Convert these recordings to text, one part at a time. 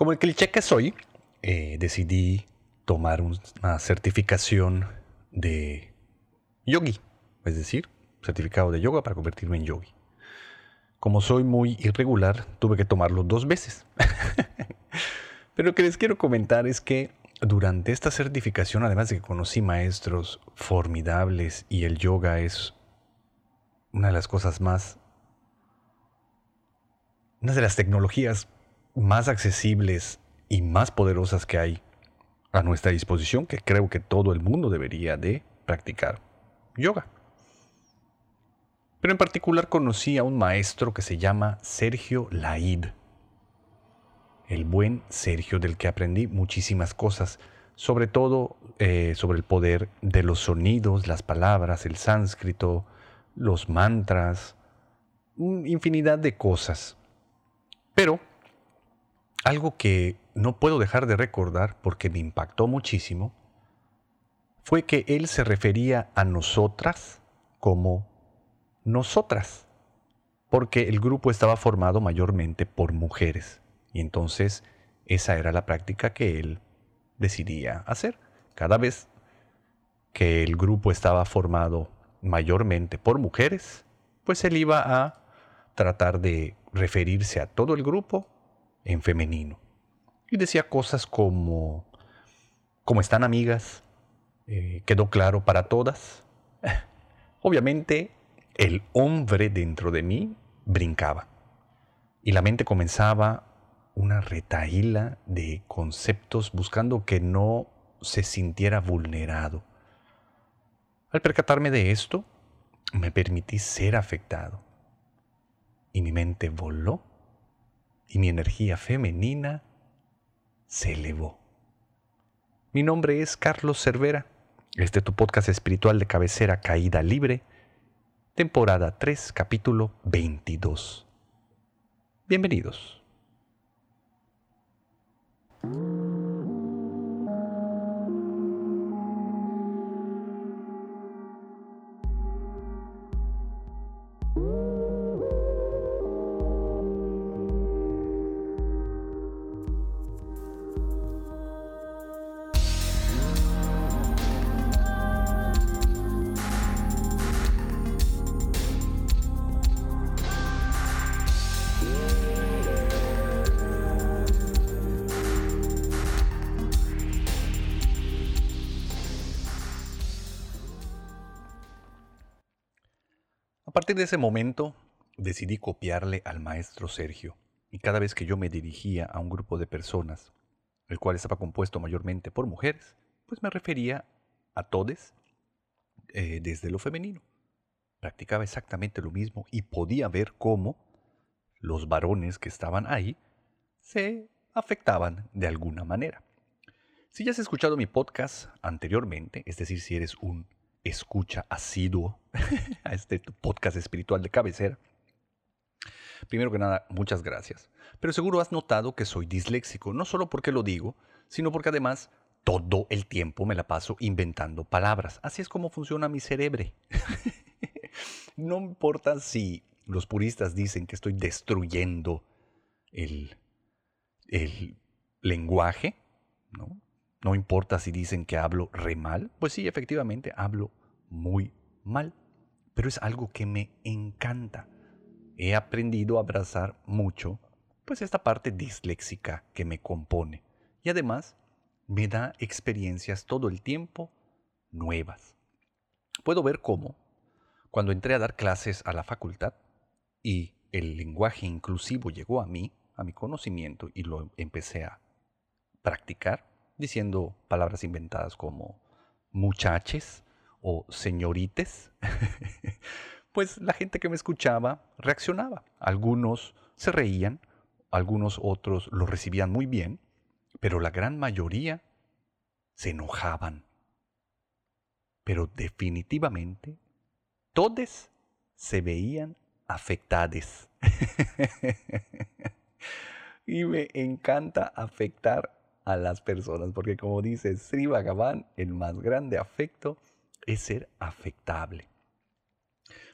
Como el cliché que soy, eh, decidí tomar una certificación de yogi, es decir, certificado de yoga para convertirme en yogi. Como soy muy irregular, tuve que tomarlo dos veces. Pero lo que les quiero comentar es que durante esta certificación, además de que conocí maestros formidables y el yoga es una de las cosas más, una de las tecnologías más accesibles y más poderosas que hay a nuestra disposición, que creo que todo el mundo debería de practicar yoga. Pero en particular conocí a un maestro que se llama Sergio Laid. El buen Sergio del que aprendí muchísimas cosas, sobre todo eh, sobre el poder de los sonidos, las palabras, el sánscrito, los mantras, infinidad de cosas. Pero algo que no puedo dejar de recordar porque me impactó muchísimo fue que él se refería a nosotras como nosotras, porque el grupo estaba formado mayormente por mujeres y entonces esa era la práctica que él decidía hacer. Cada vez que el grupo estaba formado mayormente por mujeres, pues él iba a tratar de referirse a todo el grupo en femenino. Y decía cosas como, como están amigas, eh, quedó claro para todas. Obviamente el hombre dentro de mí brincaba y la mente comenzaba una retaíla de conceptos buscando que no se sintiera vulnerado. Al percatarme de esto, me permití ser afectado y mi mente voló y mi energía femenina se elevó. Mi nombre es Carlos Cervera. Este es tu podcast espiritual de cabecera Caída Libre, temporada 3, capítulo 22. Bienvenidos. De ese momento decidí copiarle al maestro Sergio, y cada vez que yo me dirigía a un grupo de personas, el cual estaba compuesto mayormente por mujeres, pues me refería a todes eh, desde lo femenino. Practicaba exactamente lo mismo y podía ver cómo los varones que estaban ahí se afectaban de alguna manera. Si ya has escuchado mi podcast anteriormente, es decir, si eres un escucha asiduo a este podcast espiritual de cabecera. Primero que nada, muchas gracias. Pero seguro has notado que soy disléxico, no solo porque lo digo, sino porque además todo el tiempo me la paso inventando palabras. Así es como funciona mi cerebro. no importa si los puristas dicen que estoy destruyendo el, el lenguaje, ¿no? No importa si dicen que hablo re mal, pues sí, efectivamente hablo muy mal, pero es algo que me encanta. He aprendido a abrazar mucho, pues esta parte disléxica que me compone. Y además me da experiencias todo el tiempo nuevas. Puedo ver cómo, cuando entré a dar clases a la facultad y el lenguaje inclusivo llegó a mí, a mi conocimiento, y lo empecé a practicar, diciendo palabras inventadas como muchaches o señorites, pues la gente que me escuchaba reaccionaba. Algunos se reían, algunos otros lo recibían muy bien, pero la gran mayoría se enojaban. Pero definitivamente todos se veían afectados. y me encanta afectar a las personas, porque como dice Sri Bhagavan, el más grande afecto es ser afectable.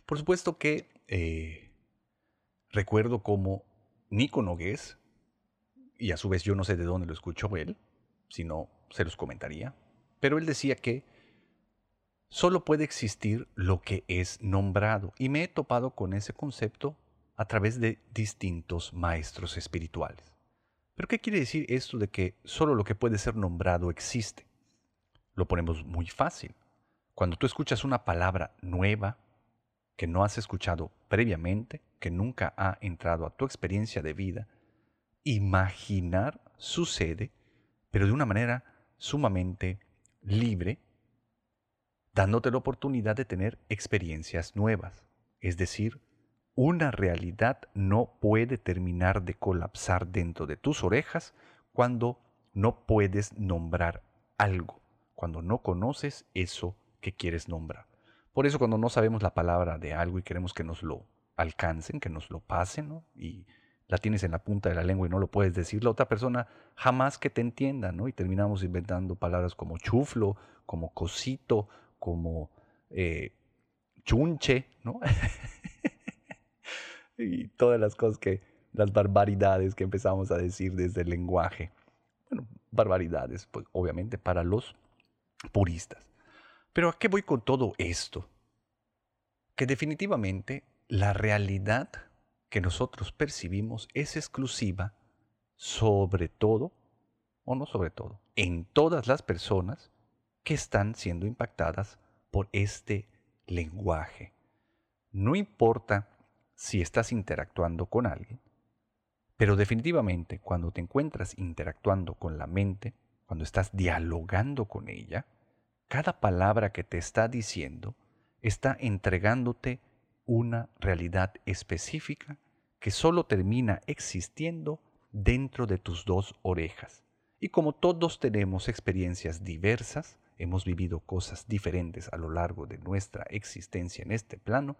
Por supuesto que eh, recuerdo como Nico Nogués, y a su vez yo no sé de dónde lo escuchó él, si no se los comentaría, pero él decía que solo puede existir lo que es nombrado, y me he topado con ese concepto a través de distintos maestros espirituales. ¿Pero qué quiere decir esto de que solo lo que puede ser nombrado existe? Lo ponemos muy fácil. Cuando tú escuchas una palabra nueva que no has escuchado previamente, que nunca ha entrado a tu experiencia de vida, imaginar sucede, pero de una manera sumamente libre, dándote la oportunidad de tener experiencias nuevas. Es decir, una realidad no puede terminar de colapsar dentro de tus orejas cuando no puedes nombrar algo, cuando no conoces eso que quieres nombrar. Por eso cuando no sabemos la palabra de algo y queremos que nos lo alcancen, que nos lo pasen, y la tienes en la punta de la lengua y no lo puedes decir, la otra persona jamás que te entienda, ¿no? Y terminamos inventando palabras como chuflo, como cosito, como eh, chunche, ¿no? y todas las cosas que, las barbaridades que empezamos a decir desde el lenguaje. Bueno, barbaridades, pues obviamente para los puristas. Pero ¿a qué voy con todo esto? Que definitivamente la realidad que nosotros percibimos es exclusiva sobre todo, o no sobre todo, en todas las personas que están siendo impactadas por este lenguaje. No importa si estás interactuando con alguien, pero definitivamente cuando te encuentras interactuando con la mente, cuando estás dialogando con ella, cada palabra que te está diciendo está entregándote una realidad específica que solo termina existiendo dentro de tus dos orejas. Y como todos tenemos experiencias diversas, hemos vivido cosas diferentes a lo largo de nuestra existencia en este plano,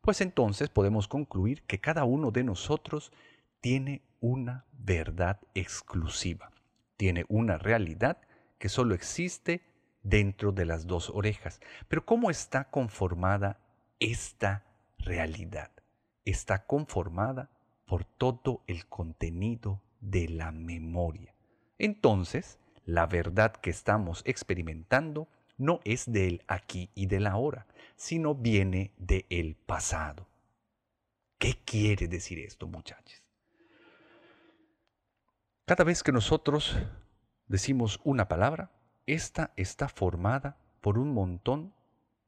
pues entonces podemos concluir que cada uno de nosotros tiene una verdad exclusiva, tiene una realidad que solo existe dentro de las dos orejas. Pero ¿cómo está conformada esta realidad? Está conformada por todo el contenido de la memoria. Entonces, la verdad que estamos experimentando no es del aquí y del ahora, sino viene del pasado. ¿Qué quiere decir esto, muchachos? Cada vez que nosotros decimos una palabra, esta está formada por un montón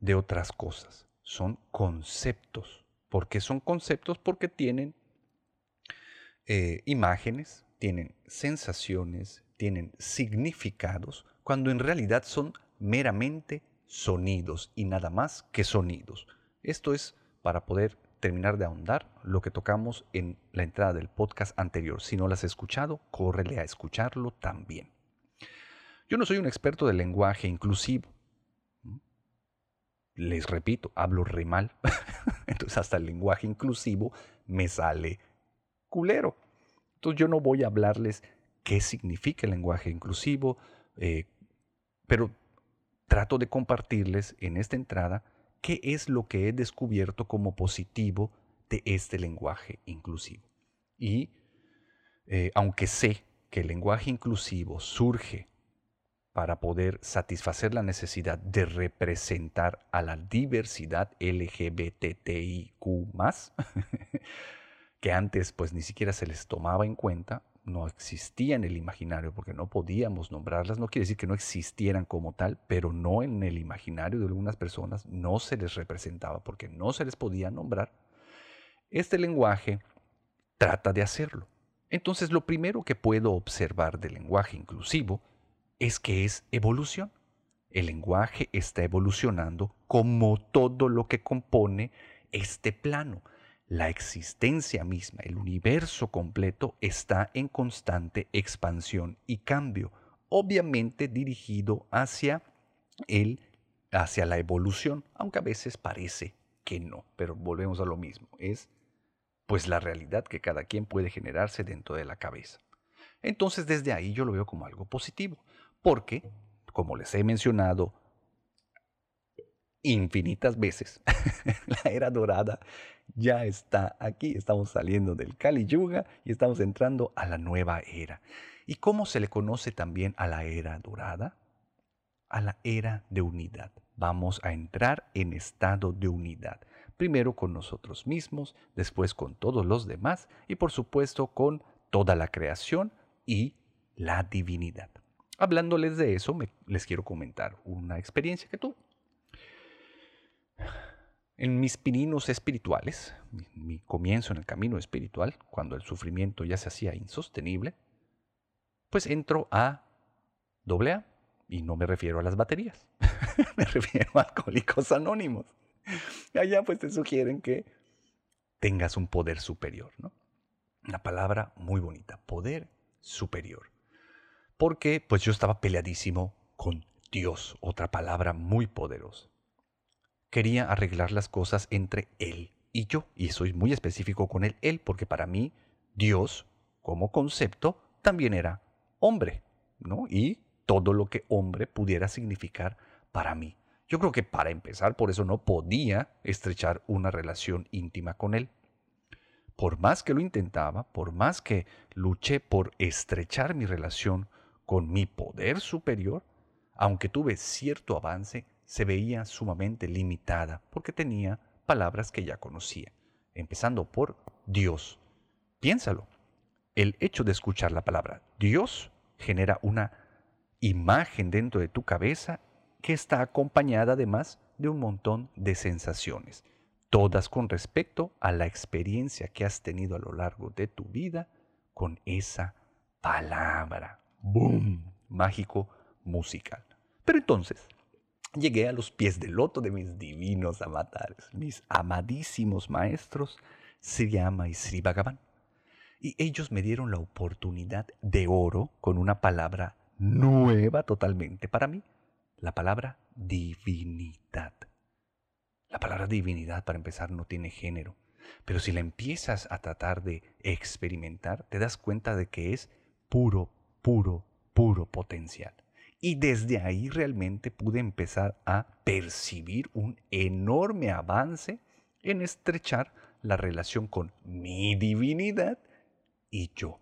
de otras cosas. Son conceptos. ¿Por qué son conceptos? Porque tienen eh, imágenes, tienen sensaciones, tienen significados, cuando en realidad son meramente sonidos y nada más que sonidos. Esto es para poder terminar de ahondar lo que tocamos en la entrada del podcast anterior. Si no lo has escuchado, córrele a escucharlo también. Yo no soy un experto del lenguaje inclusivo. Les repito, hablo re mal. Entonces hasta el lenguaje inclusivo me sale culero. Entonces yo no voy a hablarles qué significa el lenguaje inclusivo, eh, pero trato de compartirles en esta entrada qué es lo que he descubierto como positivo de este lenguaje inclusivo. Y eh, aunque sé que el lenguaje inclusivo surge para poder satisfacer la necesidad de representar a la diversidad LGBTIQ que antes pues ni siquiera se les tomaba en cuenta, no existía en el imaginario porque no podíamos nombrarlas, no quiere decir que no existieran como tal, pero no en el imaginario de algunas personas, no se les representaba porque no se les podía nombrar. Este lenguaje trata de hacerlo. Entonces lo primero que puedo observar del lenguaje inclusivo es que es evolución. El lenguaje está evolucionando como todo lo que compone este plano. La existencia misma, el universo completo está en constante expansión y cambio, obviamente dirigido hacia el hacia la evolución, aunque a veces parece que no, pero volvemos a lo mismo, es pues la realidad que cada quien puede generarse dentro de la cabeza. Entonces desde ahí yo lo veo como algo positivo porque, como les he mencionado infinitas veces. la era dorada ya está aquí. Estamos saliendo del Kali Yuga y estamos entrando a la nueva era. ¿Y cómo se le conoce también a la era dorada? A la era de unidad. Vamos a entrar en estado de unidad. Primero con nosotros mismos, después con todos los demás y por supuesto con toda la creación y la divinidad. Hablándoles de eso, les quiero comentar una experiencia que tuve. En mis pininos espirituales, mi, comienzo en el camino espiritual, cuando el sufrimiento ya se hacía insostenible, pues entro a doble A, y no me refiero a las baterías, me refiero a alcohólicos anónimos. Allá pues te sugieren que tengas un poder superior, ¿no? Una palabra muy bonita, poder superior. Porque pues yo estaba peleadísimo con Dios, otra palabra muy poderosa quería arreglar las cosas entre él y yo. Y soy muy específico con el él porque para mí Dios como concepto también era hombre, ¿no? Y todo lo que hombre pudiera significar para mí. Yo creo que para empezar, por eso no podía estrechar una relación íntima con él. Por más que lo intentaba, por más que luché por estrechar mi relación con mi poder superior, aunque tuve cierto avance, se veía sumamente limitada porque tenía palabras que ya conocía, empezando por Dios. Piénsalo, el hecho de escuchar la palabra Dios genera una imagen dentro de tu cabeza que está acompañada además de un montón de sensaciones, todas con respecto a la experiencia que has tenido a lo largo de tu vida con esa palabra. ¡Boom! Mágico musical. Pero entonces, llegué a los pies del loto de mis divinos avatares, mis amadísimos maestros Sriyama y Sri Bhagavan. Y ellos me dieron la oportunidad de oro con una palabra nueva totalmente para mí, la palabra divinidad. La palabra divinidad, para empezar, no tiene género, pero si la empiezas a tratar de experimentar, te das cuenta de que es puro, puro, puro potencial. Y desde ahí realmente pude empezar a percibir un enorme avance en estrechar la relación con mi divinidad y yo.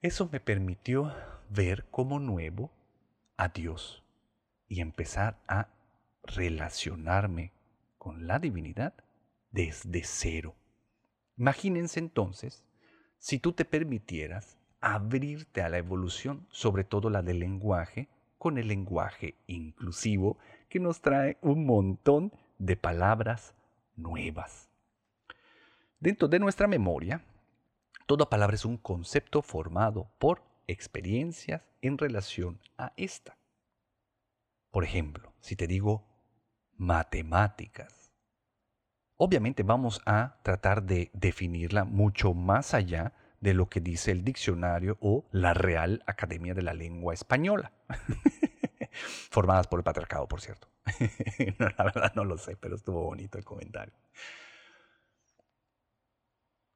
Eso me permitió ver como nuevo a Dios y empezar a relacionarme con la divinidad desde cero. Imagínense entonces si tú te permitieras abrirte a la evolución, sobre todo la del lenguaje, con el lenguaje inclusivo que nos trae un montón de palabras nuevas. Dentro de nuestra memoria, toda palabra es un concepto formado por experiencias en relación a esta. Por ejemplo, si te digo matemáticas, obviamente vamos a tratar de definirla mucho más allá de lo que dice el diccionario o la Real Academia de la Lengua Española. Formadas por el patriarcado, por cierto. la verdad no lo sé, pero estuvo bonito el comentario.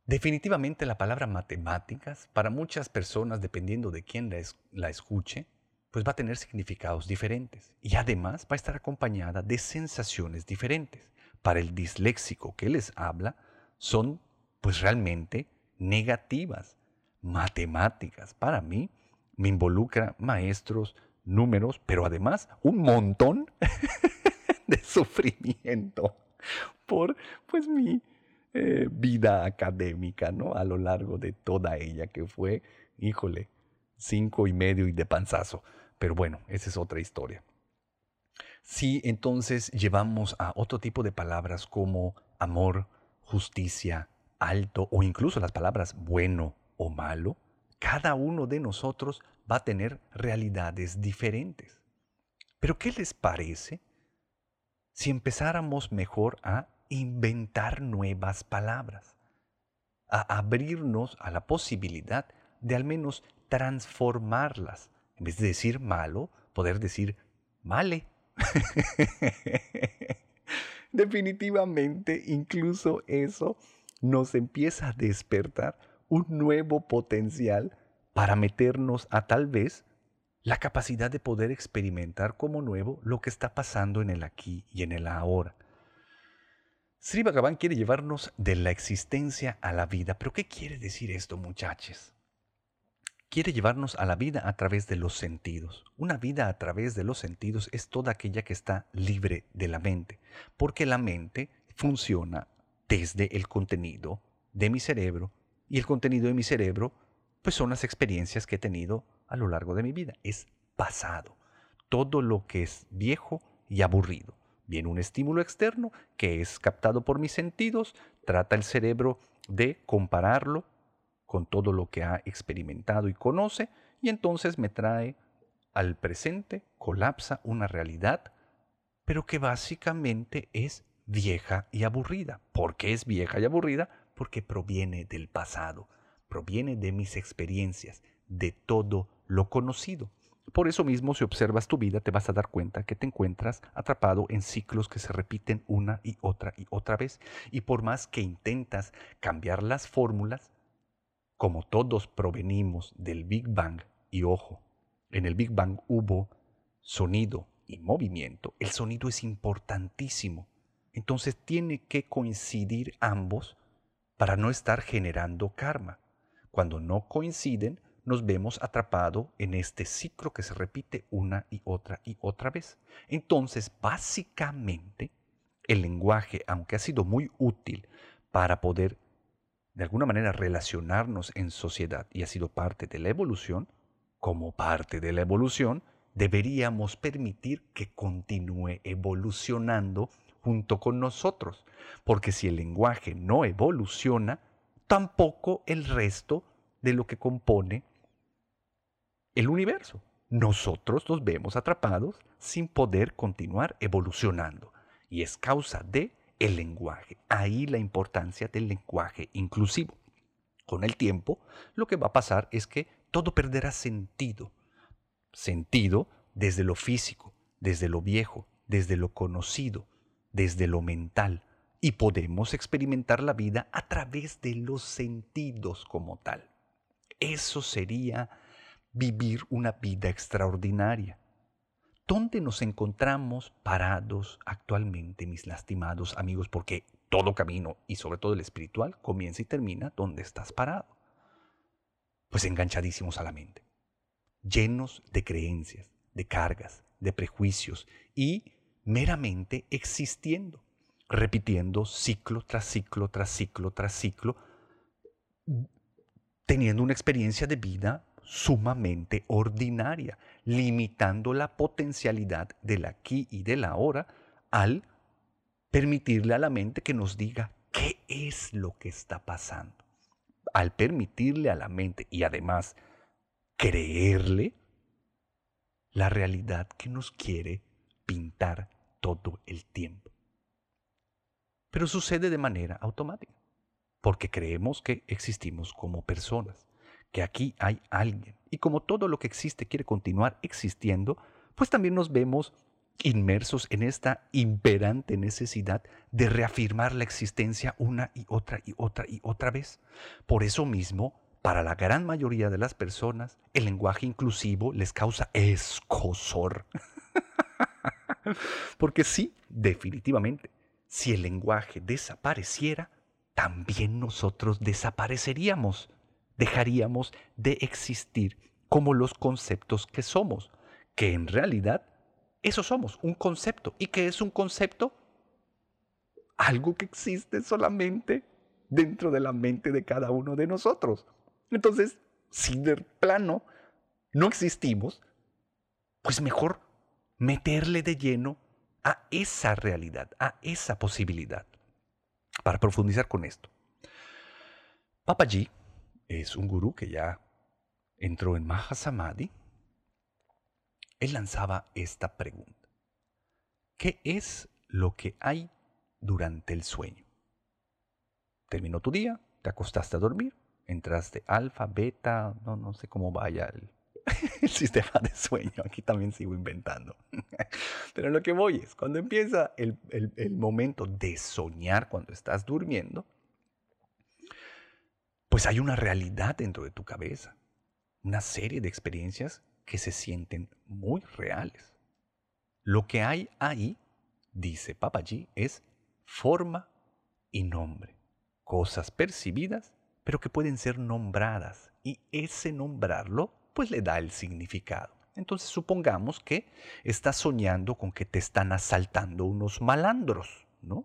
Definitivamente la palabra matemáticas, para muchas personas, dependiendo de quién la, la escuche, pues va a tener significados diferentes. Y además va a estar acompañada de sensaciones diferentes. Para el disléxico que les habla, son pues realmente negativas. Matemáticas, para mí, me involucra maestros, números, pero además un montón de sufrimiento por pues mi eh, vida académica, ¿no? A lo largo de toda ella, que fue, híjole, cinco y medio y de panzazo. Pero bueno, esa es otra historia. Si entonces llevamos a otro tipo de palabras como amor, justicia, alto o incluso las palabras bueno o malo, cada uno de nosotros va a tener realidades diferentes. Pero ¿qué les parece si empezáramos mejor a inventar nuevas palabras? A abrirnos a la posibilidad de al menos transformarlas. En vez de decir malo, poder decir male. Definitivamente, incluso eso nos empieza a despertar un nuevo potencial para meternos a tal vez la capacidad de poder experimentar como nuevo lo que está pasando en el aquí y en el ahora. Sri Bhagavan quiere llevarnos de la existencia a la vida, pero ¿qué quiere decir esto, muchachos? Quiere llevarnos a la vida a través de los sentidos. Una vida a través de los sentidos es toda aquella que está libre de la mente, porque la mente funciona desde el contenido de mi cerebro y el contenido de mi cerebro pues son las experiencias que he tenido a lo largo de mi vida. Es pasado. Todo lo que es viejo y aburrido. Viene un estímulo externo que es captado por mis sentidos, trata el cerebro de compararlo con todo lo que ha experimentado y conoce, y entonces me trae al presente, colapsa una realidad, pero que básicamente es vieja y aburrida. ¿Por qué es vieja y aburrida? Porque proviene del pasado, proviene de mis experiencias, de todo lo conocido. Por eso mismo, si observas tu vida, te vas a dar cuenta que te encuentras atrapado en ciclos que se repiten una y otra y otra vez. Y por más que intentas cambiar las fórmulas, como todos provenimos del Big Bang, y ojo, en el Big Bang hubo sonido y movimiento, el sonido es importantísimo. Entonces tiene que coincidir ambos para no estar generando karma. Cuando no coinciden, nos vemos atrapados en este ciclo que se repite una y otra y otra vez. Entonces, básicamente, el lenguaje, aunque ha sido muy útil para poder de alguna manera relacionarnos en sociedad y ha sido parte de la evolución, como parte de la evolución, deberíamos permitir que continúe evolucionando junto con nosotros, porque si el lenguaje no evoluciona, tampoco el resto de lo que compone el universo. Nosotros nos vemos atrapados sin poder continuar evolucionando y es causa de el lenguaje. Ahí la importancia del lenguaje inclusivo. Con el tiempo, lo que va a pasar es que todo perderá sentido. Sentido desde lo físico, desde lo viejo, desde lo conocido, desde lo mental y podemos experimentar la vida a través de los sentidos como tal. Eso sería vivir una vida extraordinaria. ¿Dónde nos encontramos parados actualmente, mis lastimados amigos? Porque todo camino, y sobre todo el espiritual, comienza y termina donde estás parado. Pues enganchadísimos a la mente, llenos de creencias, de cargas, de prejuicios y meramente existiendo, repitiendo ciclo tras ciclo, tras ciclo, tras ciclo, teniendo una experiencia de vida sumamente ordinaria, limitando la potencialidad del aquí y del ahora al permitirle a la mente que nos diga qué es lo que está pasando. Al permitirle a la mente y además creerle la realidad que nos quiere pintar todo el tiempo. Pero sucede de manera automática, porque creemos que existimos como personas, que aquí hay alguien. Y como todo lo que existe quiere continuar existiendo, pues también nos vemos inmersos en esta imperante necesidad de reafirmar la existencia una y otra y otra y otra vez. Por eso mismo, para la gran mayoría de las personas, el lenguaje inclusivo les causa escosor. Porque sí, definitivamente, si el lenguaje desapareciera, también nosotros desapareceríamos. Dejaríamos de existir como los conceptos que somos, que en realidad eso somos, un concepto. ¿Y qué es un concepto? Algo que existe solamente dentro de la mente de cada uno de nosotros. Entonces, si de plano no existimos, pues mejor meterle de lleno a esa realidad, a esa posibilidad. Para profundizar con esto, Papaji es un gurú que ya entró en Mahasamadhi. Él lanzaba esta pregunta. ¿Qué es lo que hay durante el sueño? Terminó tu día, te acostaste a dormir, entraste alfa, beta, no, no sé cómo vaya el, el sistema de sueño. Aquí también sigo inventando. Pero lo que voy es, cuando empieza el, el, momento de soñar cuando estás durmiendo, pues hay una realidad dentro de tu cabeza, una serie de experiencias que se sienten muy reales. Lo que hay ahí, dice Papaji, es forma y nombre, cosas percibidas, pero que pueden ser nombradas, y ese nombrarlo, pues le da el significado. Entonces supongamos que estás soñando con que te están asaltando unos malandros, ¿no?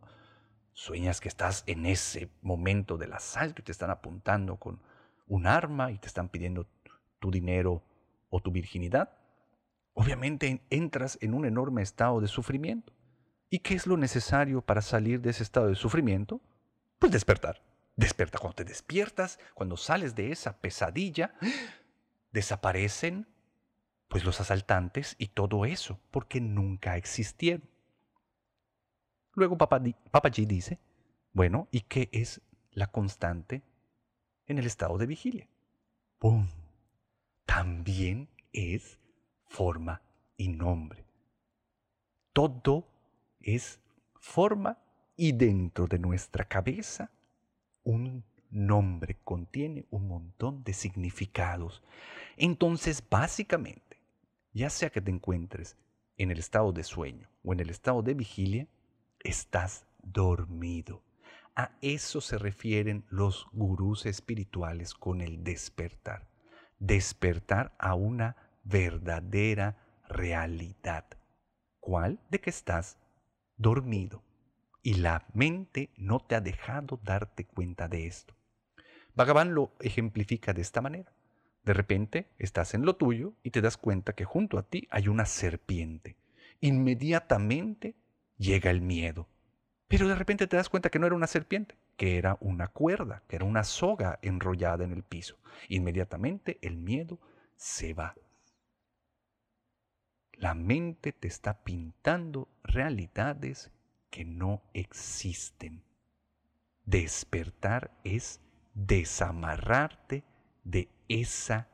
Sueñas que estás en ese momento del asalto y te están apuntando con un arma y te están pidiendo tu dinero o tu virginidad. Obviamente entras en un enorme estado de sufrimiento. ¿Y qué es lo necesario para salir de ese estado de sufrimiento? Pues despertar. Desperta cuando te despiertas, cuando sales de esa pesadilla, desaparecen pues los asaltantes y todo eso, porque nunca existieron. Luego Papaji dice, bueno, ¿y qué es la constante en el estado de vigilia? ¡Pum! También es forma y nombre. Todo es forma y dentro de nuestra cabeza un nombre contiene un montón de significados. Entonces, básicamente, ya sea que te encuentres en el estado de sueño o en el estado de vigilia, estás dormido. A eso se refieren los gurús espirituales con el despertar. Despertar a una verdadera realidad. ¿Cuál? De que estás dormido y la mente no te ha dejado darte cuenta de esto. Bhagavan lo ejemplifica de esta manera. De repente estás en lo tuyo y te das cuenta que junto a ti hay una serpiente. Inmediatamente llega el miedo. Pero de repente te das cuenta que no era una serpiente, que era una cuerda, que era una soga enrollada en el piso. Inmediatamente el miedo se va. La mente te está pintando realidades que no existen. Despertar es desamarrarte de esa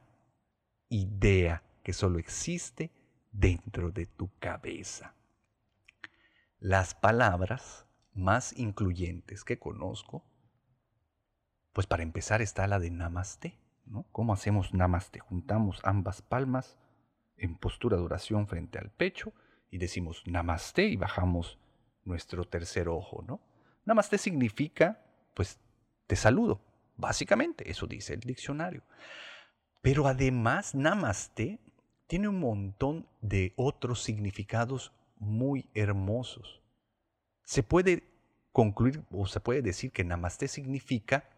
idea que solo existe dentro de tu cabeza. Las palabras más incluyentes que conozco, pues para empezar está la de namaste. ¿Cómo hacemos namaste? Juntamos ambas palmas en postura de oración frente al pecho y decimos namaste y bajamos nuestro tercer ojo, ¿no? Namaste significa, pues, te saludo, Básicamente, eso dice el diccionario. Pero además, Namaste tiene un montón de otros significados muy hermosos. Se puede concluir o se puede decir que Namaste significa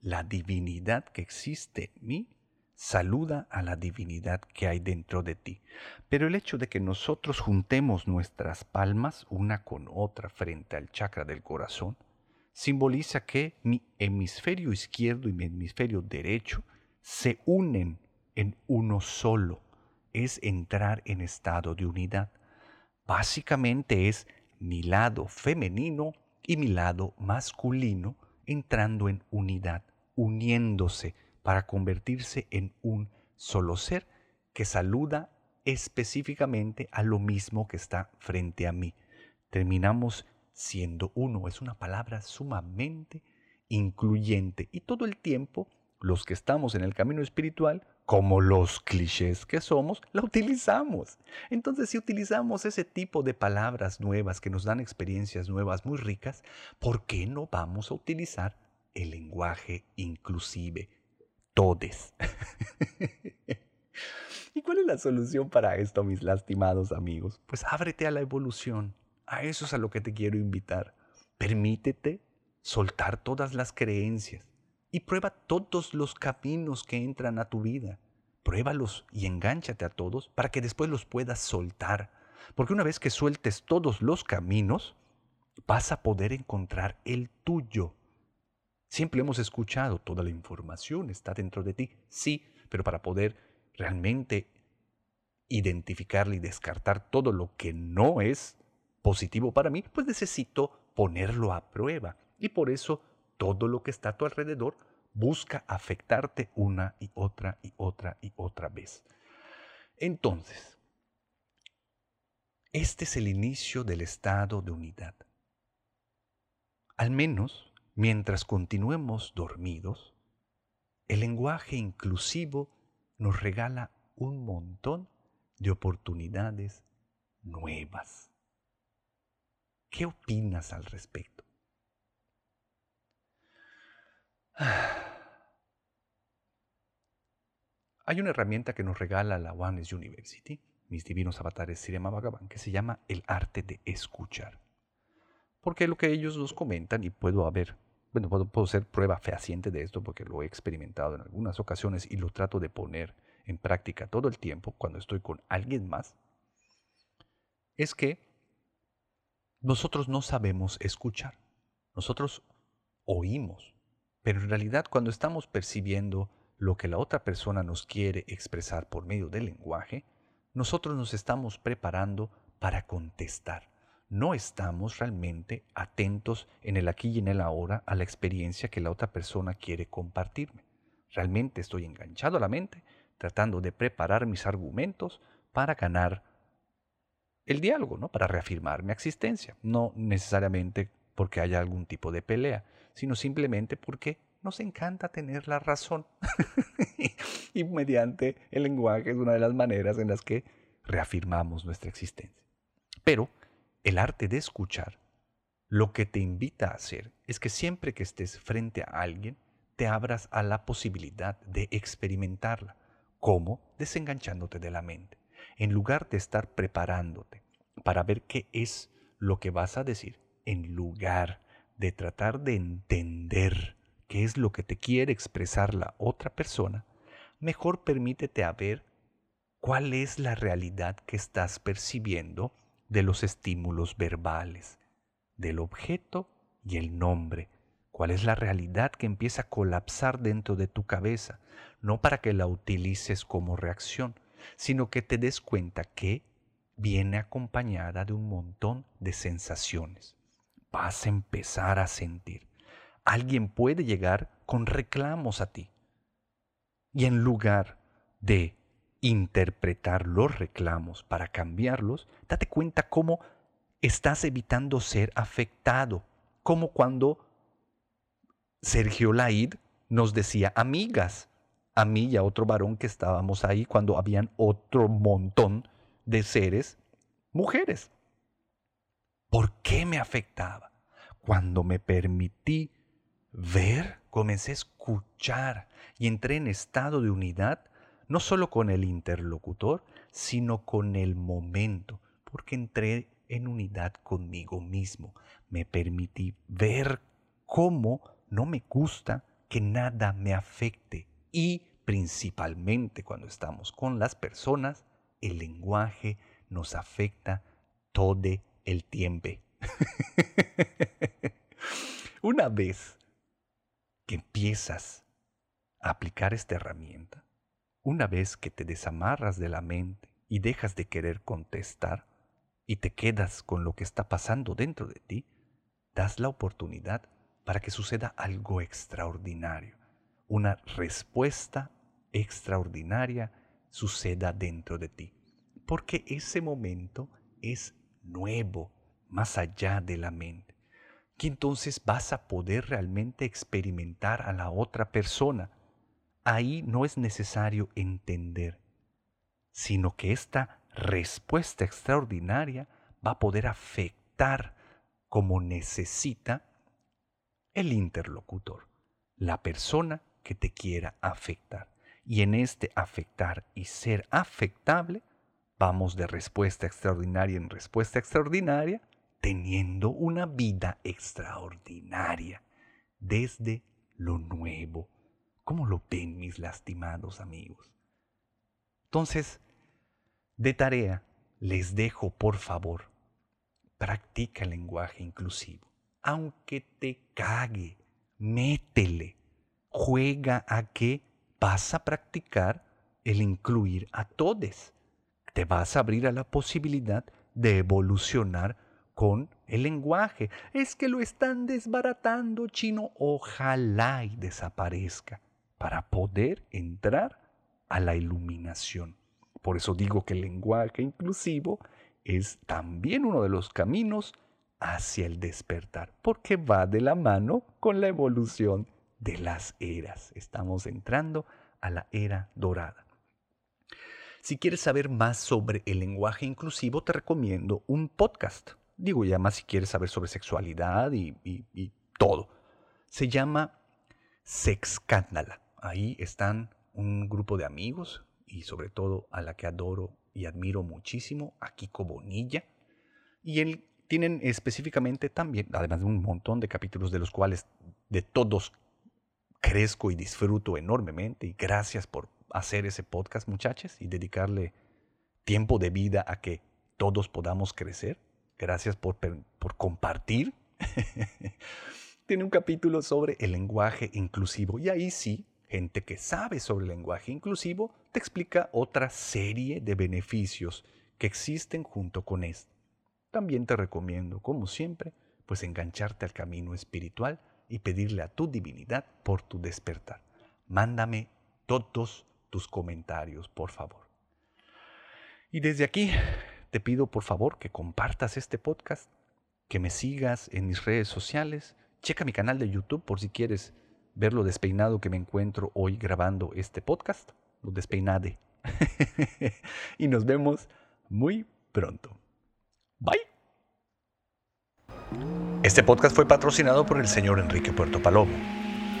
la divinidad que existe en mí saluda a la divinidad que hay dentro de ti. Pero el hecho de que nosotros juntemos nuestras palmas una con otra frente al chakra del corazón simboliza que mi hemisferio izquierdo y mi hemisferio derecho se unen en uno solo. Es entrar en estado de unidad. Básicamente es mi lado femenino y mi lado masculino entrando en unidad, uniéndose para convertirse en un solo ser que saluda específicamente a lo mismo que está frente a mí. Terminamos siendo uno. Es una palabra sumamente incluyente y todo el tiempo los que estamos en el camino espiritual, como los clichés que somos, la utilizamos. Entonces, si utilizamos ese tipo de palabras nuevas que nos dan experiencias nuevas muy ricas, ¿por qué no vamos a utilizar el lenguaje inclusive? Todes. ¿Y cuál es la solución para esto, mis lastimados amigos? Pues ábrete a la evolución. A eso es a lo que te quiero invitar. Permítete soltar todas las creencias y prueba todos los caminos que entran a tu vida. Pruébalos y engánchate a todos para que después los puedas soltar. Porque una vez que sueltes todos los caminos, vas a poder encontrar el tuyo. Siempre hemos escuchado, toda la información está dentro de ti, sí, pero para poder realmente identificarla y descartar todo lo que no es, positivo para mí, pues necesito ponerlo a prueba. Y por eso todo lo que está a tu alrededor busca afectarte una y otra y otra y otra vez. Entonces, este es el inicio del estado de unidad. Al menos mientras continuemos dormidos, el lenguaje inclusivo nos regala un montón de oportunidades nuevas. ¿Qué opinas al respecto? Hay una herramienta que nos regala la Oneness University, mis divinos avatares Sirema Bhagavan, que se llama el arte de escuchar. Porque lo que ellos nos comentan, y puedo haber, bueno, puedo, puedo ser prueba fehaciente de esto porque lo he experimentado en algunas ocasiones y lo trato de poner en práctica todo el tiempo cuando estoy con alguien más, es que nosotros no sabemos escuchar. Nosotros oímos, pero en realidad cuando estamos percibiendo lo que la otra persona nos quiere expresar por medio del lenguaje, nosotros nos estamos preparando para contestar. No estamos realmente atentos en el aquí y en el ahora a la experiencia que la otra persona quiere compartirme. Realmente estoy enganchado a la mente, tratando de preparar mis argumentos para ganar el diálogo, ¿no? Para reafirmar mi existencia. No necesariamente porque haya algún tipo de pelea, sino simplemente porque nos encanta tener la razón. y mediante el lenguaje es una de las maneras en las que reafirmamos nuestra existencia. Pero el arte de escuchar lo que te invita a hacer es que siempre que estés frente a alguien, te abras a la posibilidad de experimentarla. ¿Cómo? Desenganchándote de la mente. En lugar de estar preparándote para ver qué es lo que vas a decir, en lugar de tratar de entender qué es lo que te quiere expresar la otra persona, mejor permítete a ver cuál es la realidad que estás percibiendo de los estímulos verbales, del objeto y el nombre. ¿Cuál es la realidad que empieza a colapsar dentro de tu cabeza? No para que la utilices como reacción, sino que te des cuenta que viene acompañada de un montón de sensaciones. Vas a empezar a sentir. Alguien puede llegar con reclamos a ti. Y en lugar de interpretar los reclamos para cambiarlos, date cuenta cómo estás evitando ser afectado, como cuando Sergio Laid nos decía amigas, a mí y a otro varón que estábamos ahí cuando habían otro montón de seres mujeres. ¿Por qué me afectaba? Cuando me permití ver, comencé a escuchar y entré en estado de unidad, no solo con el interlocutor, sino con el momento, porque entré en unidad conmigo mismo. Me permití ver cómo no me gusta que nada me afecte y principalmente cuando estamos con las personas, el lenguaje nos afecta todo el tiempo. Una vez que empiezas a aplicar esta herramienta, una vez que te desamarras de la mente y dejas de querer contestar y te quedas con lo que está pasando dentro de ti, das la oportunidad para que suceda algo extraordinario, una respuesta extraordinaria suceda dentro de ti. Porque ese momento es nuevo, más allá de la mente. Que entonces vas a poder realmente experimentar a la otra persona. Ahí no es necesario entender, sino que esta respuesta extraordinaria va a poder afectar como necesita el interlocutor, la persona que te quiera afectar. Y en este afectar y ser afectable, vamos de respuesta extraordinaria en respuesta extraordinaria, teniendo una vida extraordinaria desde lo nuevo. ¿Cómo lo ven mis lastimados amigos? Entonces, de tarea, les dejo por favor, practica el lenguaje inclusivo. Aunque te cague, métele, juega a que vas a practicar el incluir a todos. Te vas a abrir a la posibilidad de evolucionar con el lenguaje. Es que lo están desbaratando, chino. Ojalá y desaparezca para poder entrar a la iluminación. Por eso digo que el lenguaje inclusivo es también uno de los caminos hacia el despertar, porque va de la mano con la evolución de las eras. Estamos entrando a la era dorada. Si quieres saber más sobre el lenguaje inclusivo, te recomiendo un podcast. Digo ya más si quieres saber sobre sexualidad y, todo. Se llama Sexcándala. Ahí están un grupo de amigos y sobre todo a la que adoro y admiro muchísimo, a Kiko Bonilla. Y él tienen específicamente también, además de un montón de capítulos de los cuales de todos crezco y disfruto enormemente. Y gracias por hacer ese podcast, muchachos, y dedicarle tiempo de vida a que todos podamos crecer. Gracias por, por compartir. Tiene un capítulo sobre el lenguaje inclusivo. Y ahí sí, gente que sabe sobre lenguaje inclusivo te explica otra serie de beneficios que existen junto con esto. También te recomiendo, como siempre, pues engancharte al camino espiritual y pedirle a tu divinidad por tu despertar. Mándame todos tus comentarios, por favor. Y desde aquí te pido por favor que compartas este podcast, que me sigas en mis redes sociales, checa mi canal de YouTube por si quieres ver lo despeinado que me encuentro hoy grabando este podcast, lo despeinade. y nos vemos muy pronto. Bye. Este podcast fue patrocinado por el señor Enrique Puerto Palomo,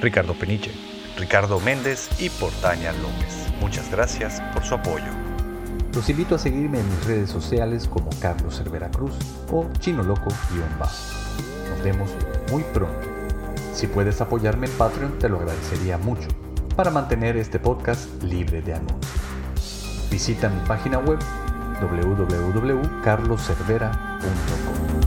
Ricardo Peniche, Ricardo Méndez y Portaña López. Muchas gracias por su apoyo. Los invito a seguirme en mis redes sociales como Carlos Cervera Cruz o Chino Loco-Bajo. Nos vemos muy pronto. Si puedes apoyarme en Patreon te lo agradecería mucho para mantener este podcast libre de anuncios. Visita mi página web www.carloservera.com.